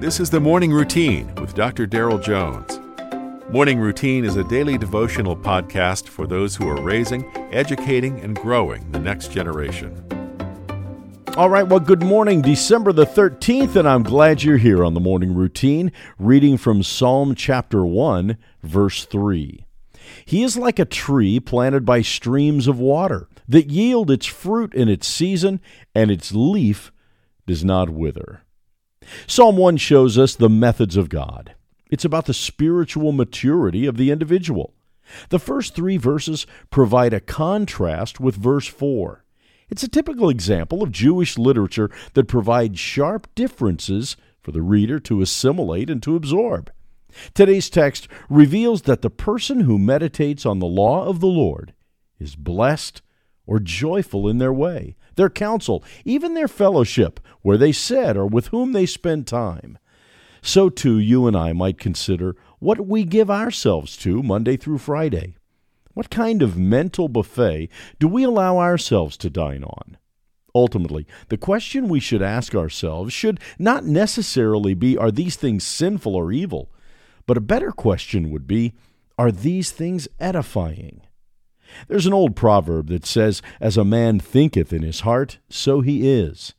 This is the Morning Routine with Dr. Daryl Jones. Morning Routine is a daily devotional podcast for those who are raising, educating, and growing the next generation. All right, well, good morning, December the 13th, and I'm glad you're here on the morning routine, reading from Psalm chapter 1, verse 3. He is like a tree planted by streams of water that yield its fruit in its season, and its leaf does not wither. Psalm 1 shows us the methods of God. It's about the spiritual maturity of the individual. The first three verses provide a contrast with verse 4. It's a typical example of Jewish literature that provides sharp differences for the reader to assimilate and to absorb. Today's text reveals that the person who meditates on the law of the Lord is blessed or joyful in their way, their counsel, even their fellowship, where they sit or with whom they spend time. So, too, you and I might consider what we give ourselves to Monday through Friday. What kind of mental buffet do we allow ourselves to dine on? Ultimately, the question we should ask ourselves should not necessarily be are these things sinful or evil, but a better question would be are these things edifying? There's an old proverb that says, As a man thinketh in his heart, so he is.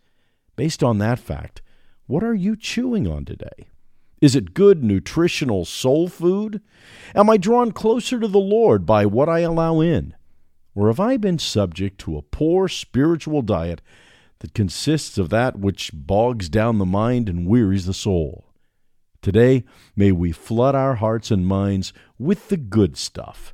Based on that fact, what are you chewing on today? Is it good, nutritional soul food? Am I drawn closer to the Lord by what I allow in? Or have I been subject to a poor spiritual diet that consists of that which bogs down the mind and wearies the soul? Today, may we flood our hearts and minds with the good stuff